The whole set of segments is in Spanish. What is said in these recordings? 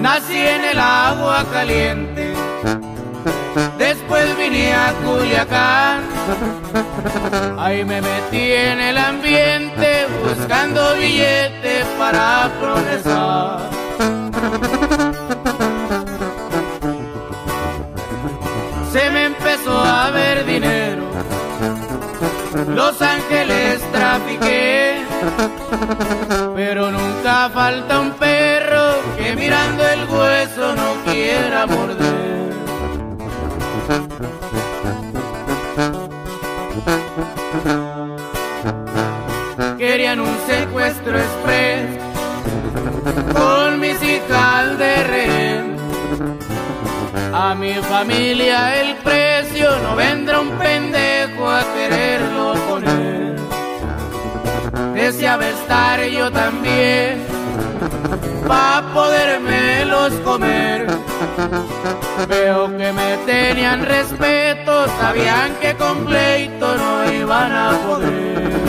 Nací en el agua caliente, Culiacán. Ahí me metí en el ambiente buscando billetes para progresar. Se me empezó a ver dinero, Los Ángeles trafiqué, pero nunca falta un perro que mirando el hueso no quiera morder. Querían un secuestro express con mis hijas de rehén. A mi familia el precio no vendrá un pendejo a quererlo poner. Deseaba estar yo también pa' podérmelos comer. Veo que me tenían respeto, sabían que con pleito no iban a poder.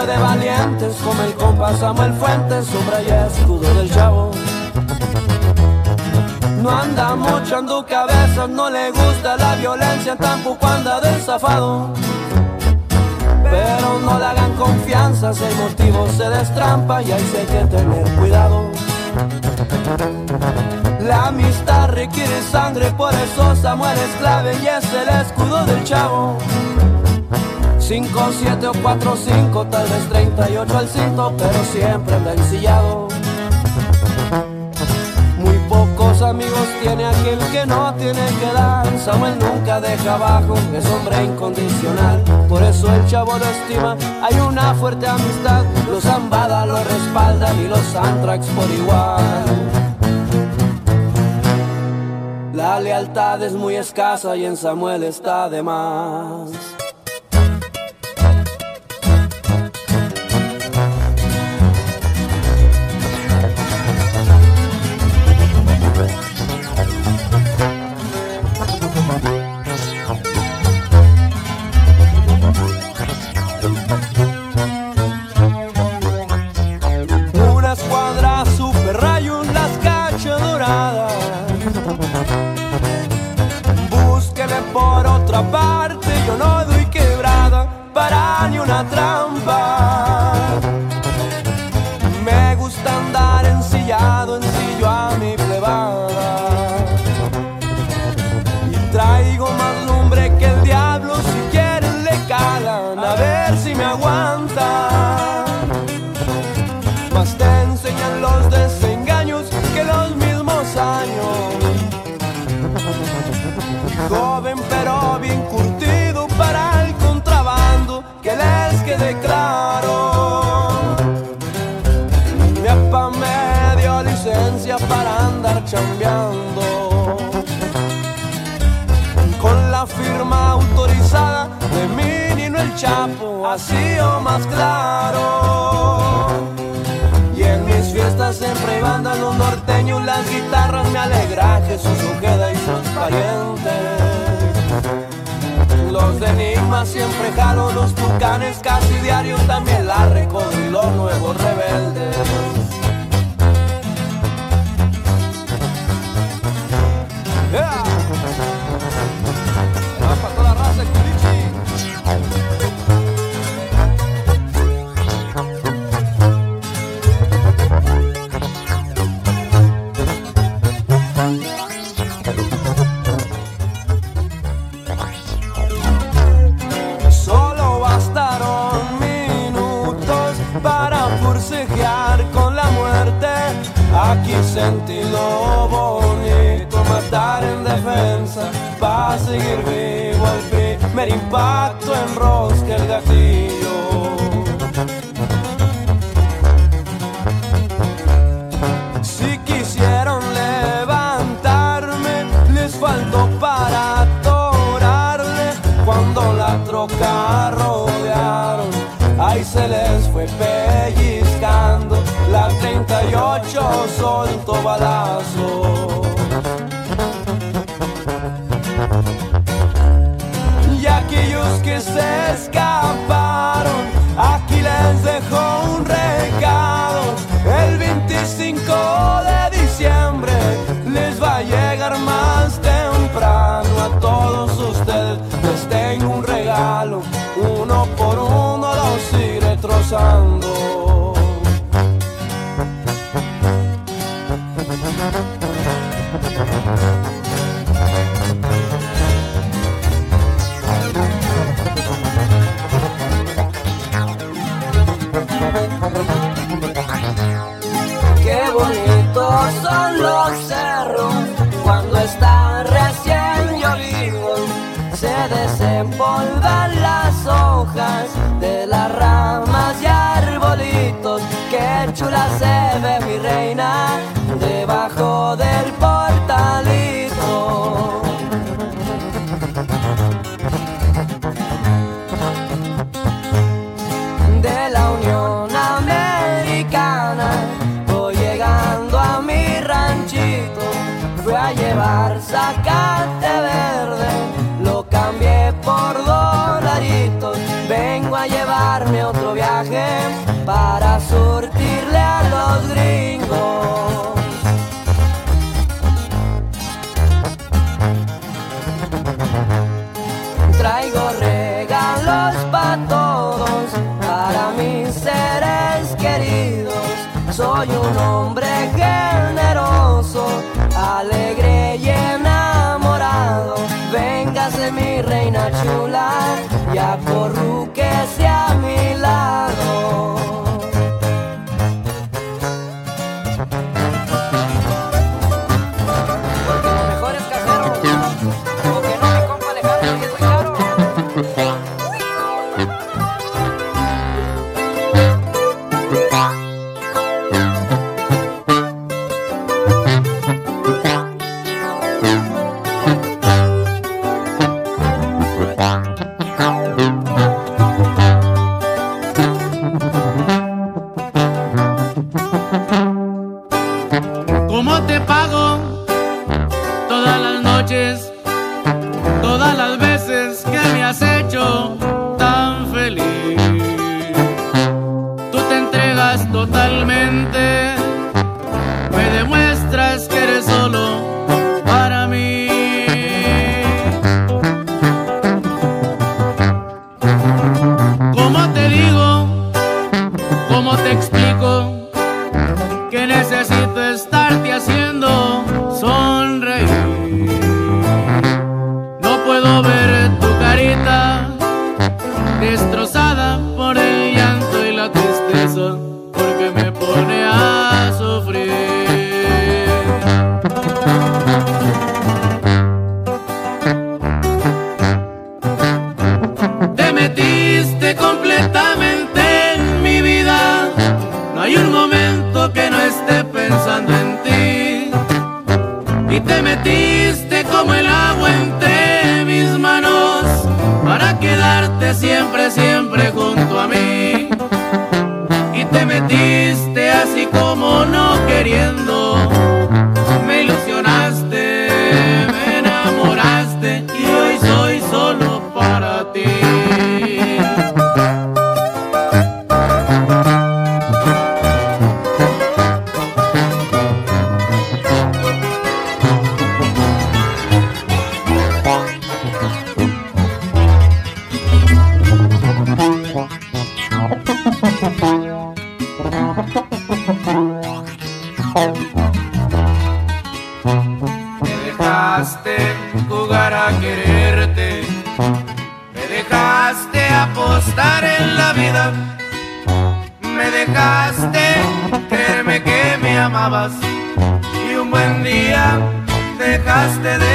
De valientes, como el compa Samuel Fuentes, sombra y escudo del chavo. No anda mucho ando cabezas, no le gusta la violencia, tampoco anda desafado. Pero no le hagan confianza, si el motivo se destrampa y ahí sí hay que tener cuidado. La amistad requiere sangre, por eso Samuel es clave y es el escudo del chavo. 5, 7 o 4, 5, tal vez 38 al cinto, pero siempre anda ensillado. Muy pocos amigos tiene aquel que no tiene que dar. Samuel nunca deja abajo, es hombre incondicional. Por eso el chavo lo estima, hay una fuerte amistad. Los Zambada lo respaldan y los Antrax por igual. La lealtad es muy escasa y en Samuel está de más. Por otra parte, yo no doy quebrada para ni una Chapo, así o más claro. Y en mis fiestas siempre bandan los norteños, las guitarras me alegra Jesús Ojeda y sus parientes. Los de Enigma siempre jalo, los tucanes casi diario también la recojo y los nuevos rebeldes. me rimpatto Qué bonitos son los cerros cuando están recién llovidos. Se desempolvan las hojas de las ramas y arbolitos. Qué chula se ve mi reina debajo. para surtirle a los gringos. Traigo regalos para todos, para mis seres queridos. Soy un hombre generoso, alegre y enamorado. Véngase mi reina chula y a. llenaste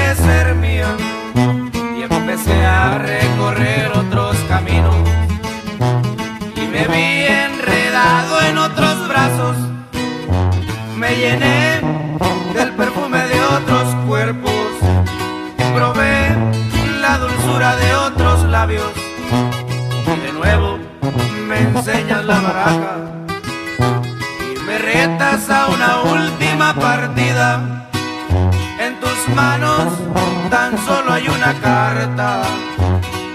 solo hay una carta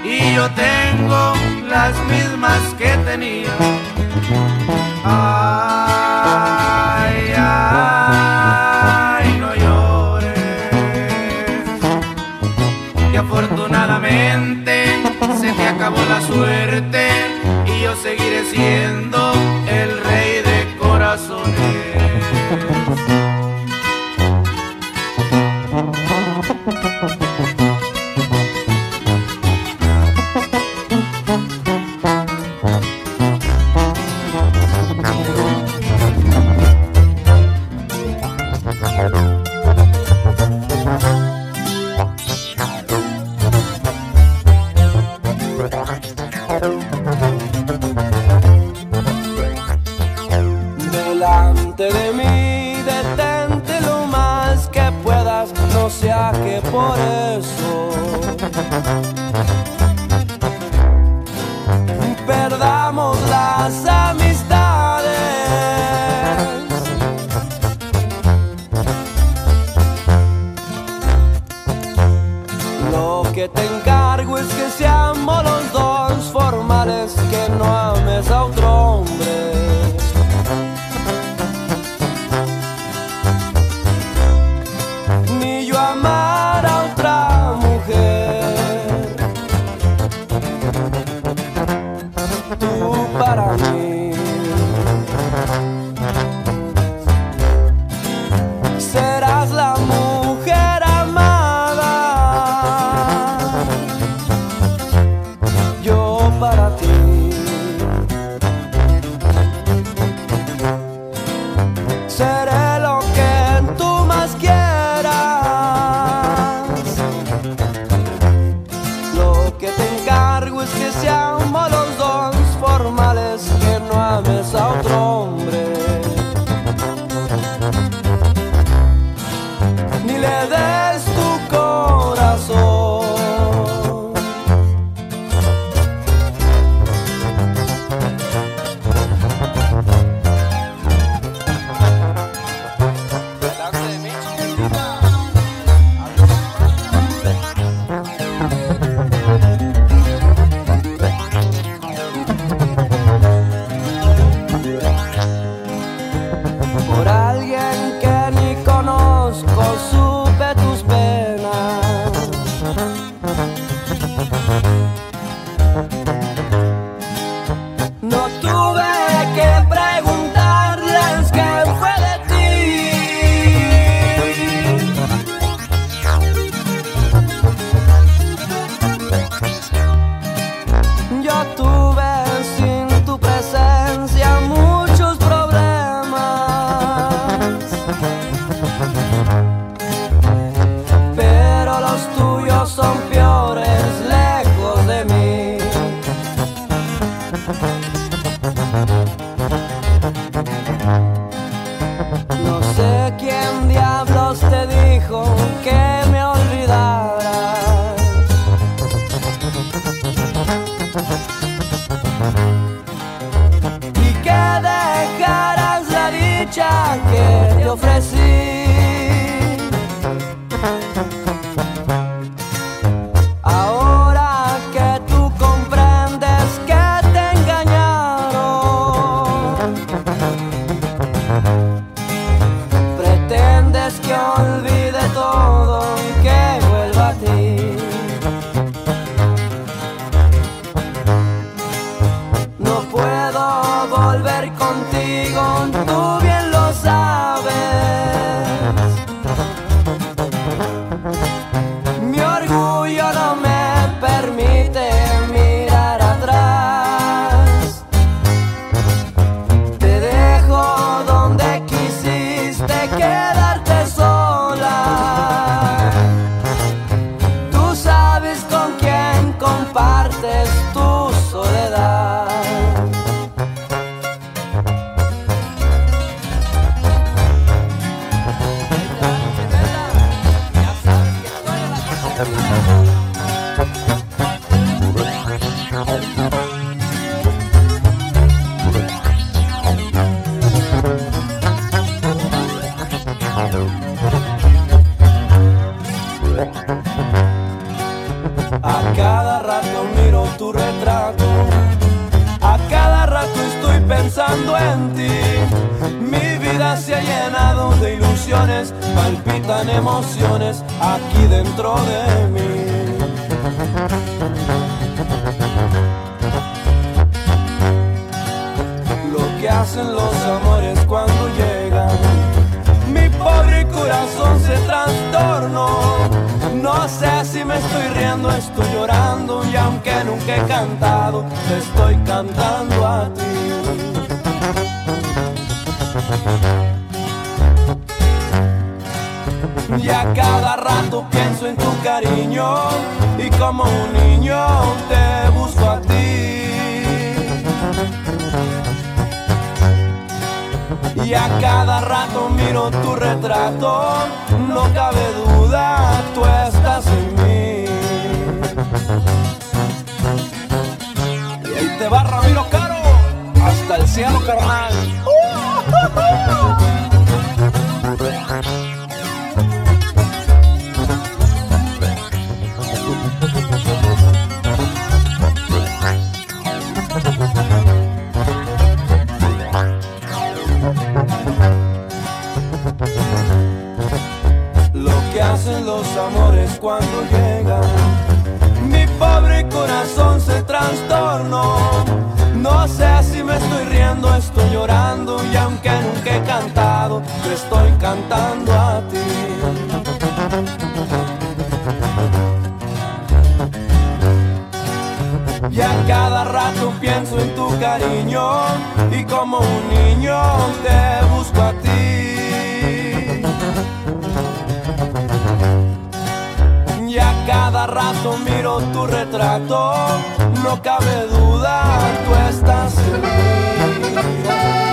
y yo tengo las mismas que tenía. Ay, ay, no llores. Que afortunadamente se te acabó la suerte y yo seguiré siendo el rey de de mí, detente lo más que puedas, no sea que por eso perdamos la las para ti. que te ofrecí. No sé si me estoy riendo, estoy llorando y aunque nunca he cantado, te estoy cantando a ti. Y a cada rato pienso en tu cariño y como un niño te busco a ti. Y a cada rato miro tu retrato, no cabe duda, tú estás en mí. Y te va Ramiro Caro, hasta el cielo carnal. Cuando llegan. Mi pobre corazón se trastornó. No sé si me estoy riendo, estoy llorando y aunque nunca he cantado, te estoy cantando a ti. Y a cada rato pienso en tu cariño y como un niño te busco rato miro tu retrato, no cabe duda, tú estás en mí.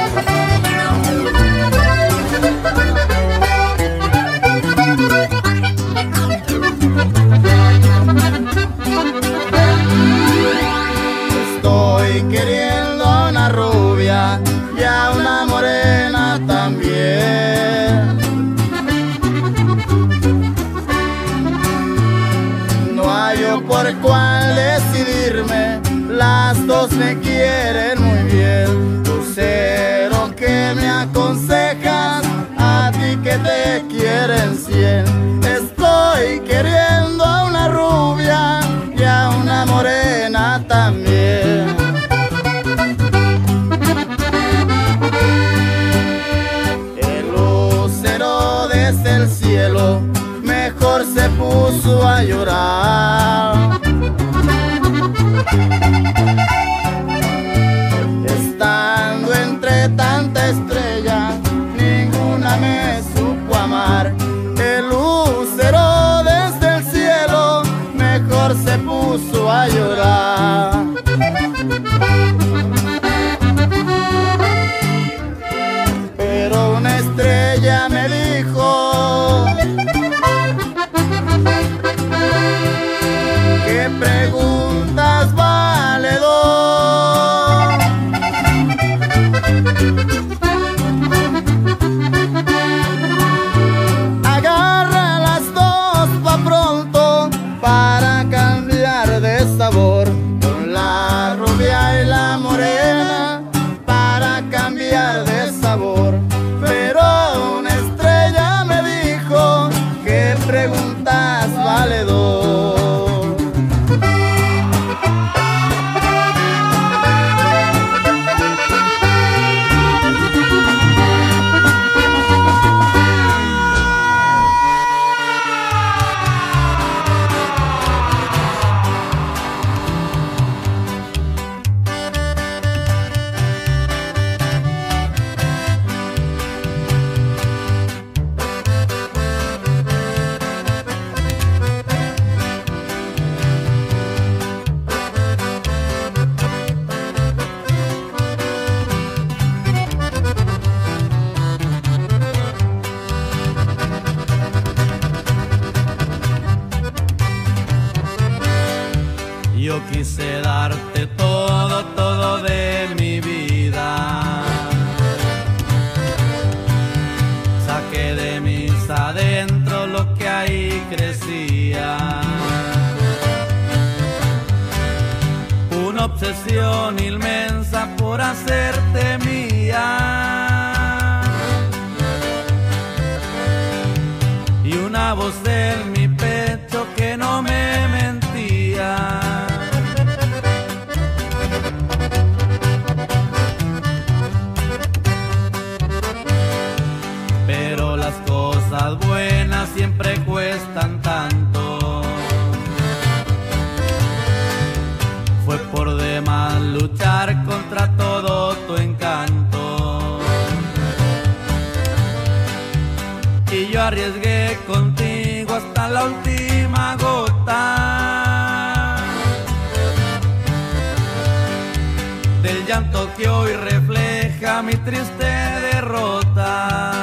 A llorar. obsesión inmensa por hacerte mía. Hasta la última gota del llanto que hoy refleja mi triste derrota.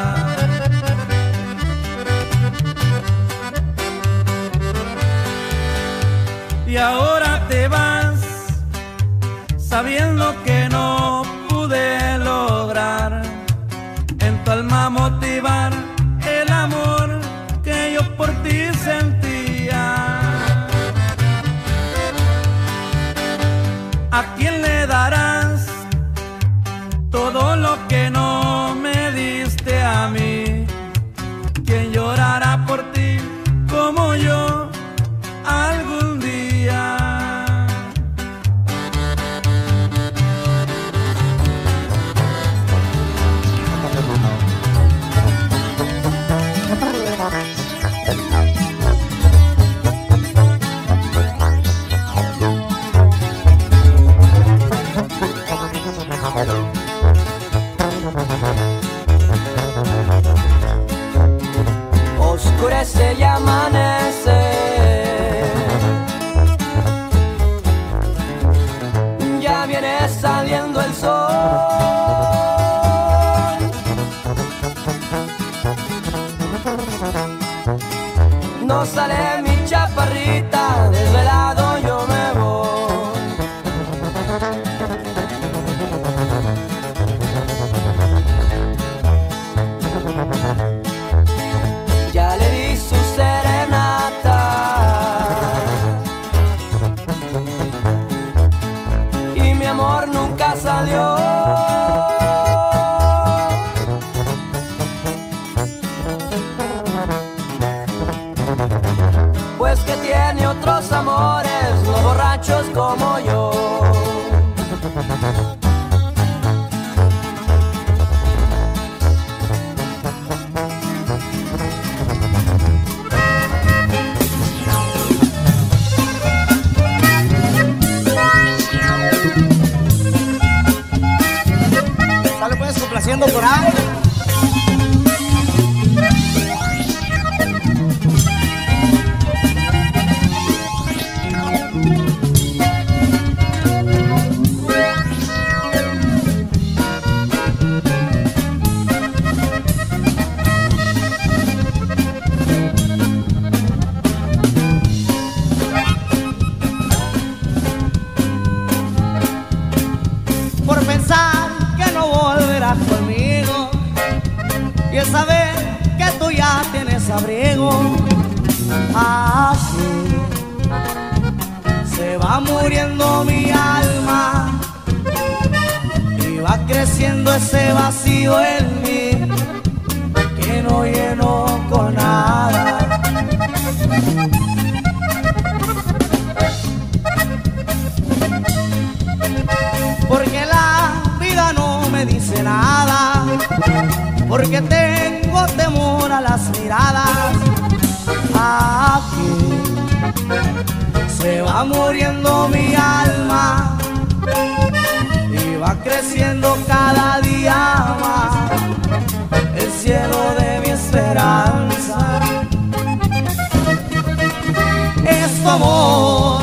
Pues que tiene otros amores, no borrachos como yo Sale pues complaciendo por ahí. Y el saber que tú ya tienes abrigo. Así se va muriendo mi alma y va creciendo ese vacío en mí que no lleno con nada. Porque tengo temor a las miradas. Aquí se va muriendo mi alma y va creciendo cada día más el cielo de mi esperanza. Es tu amor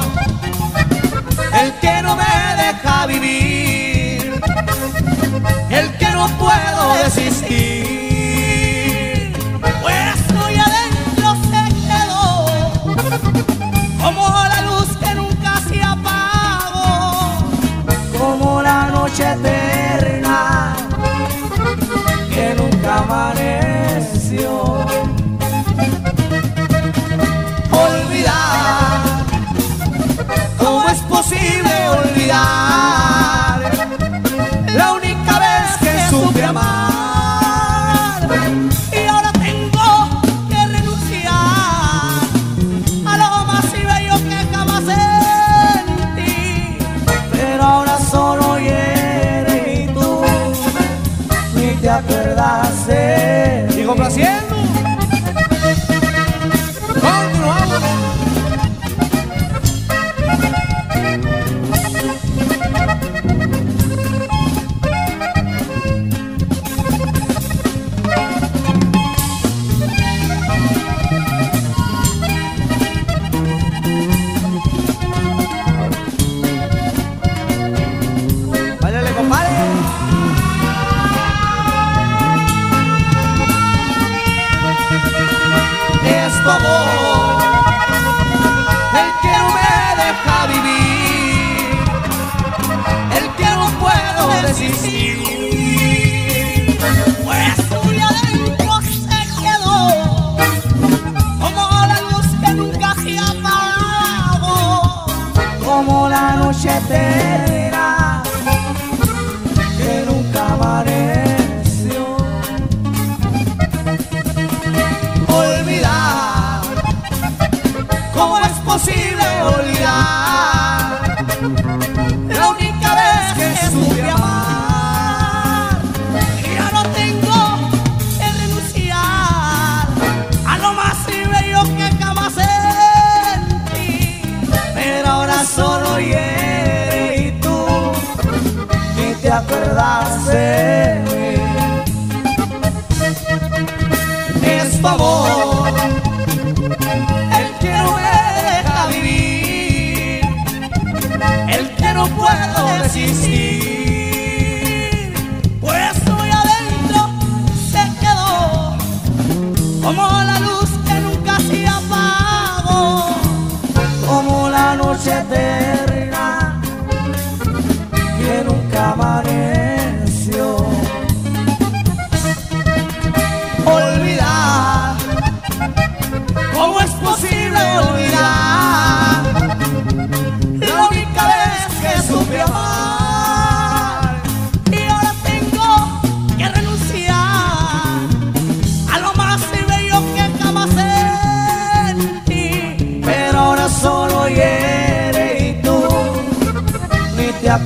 de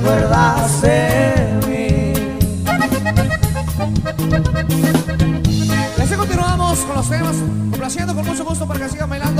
acuerdas. Y así continuamos con los temas, complaciendo con mucho gusto para que sigan bailando.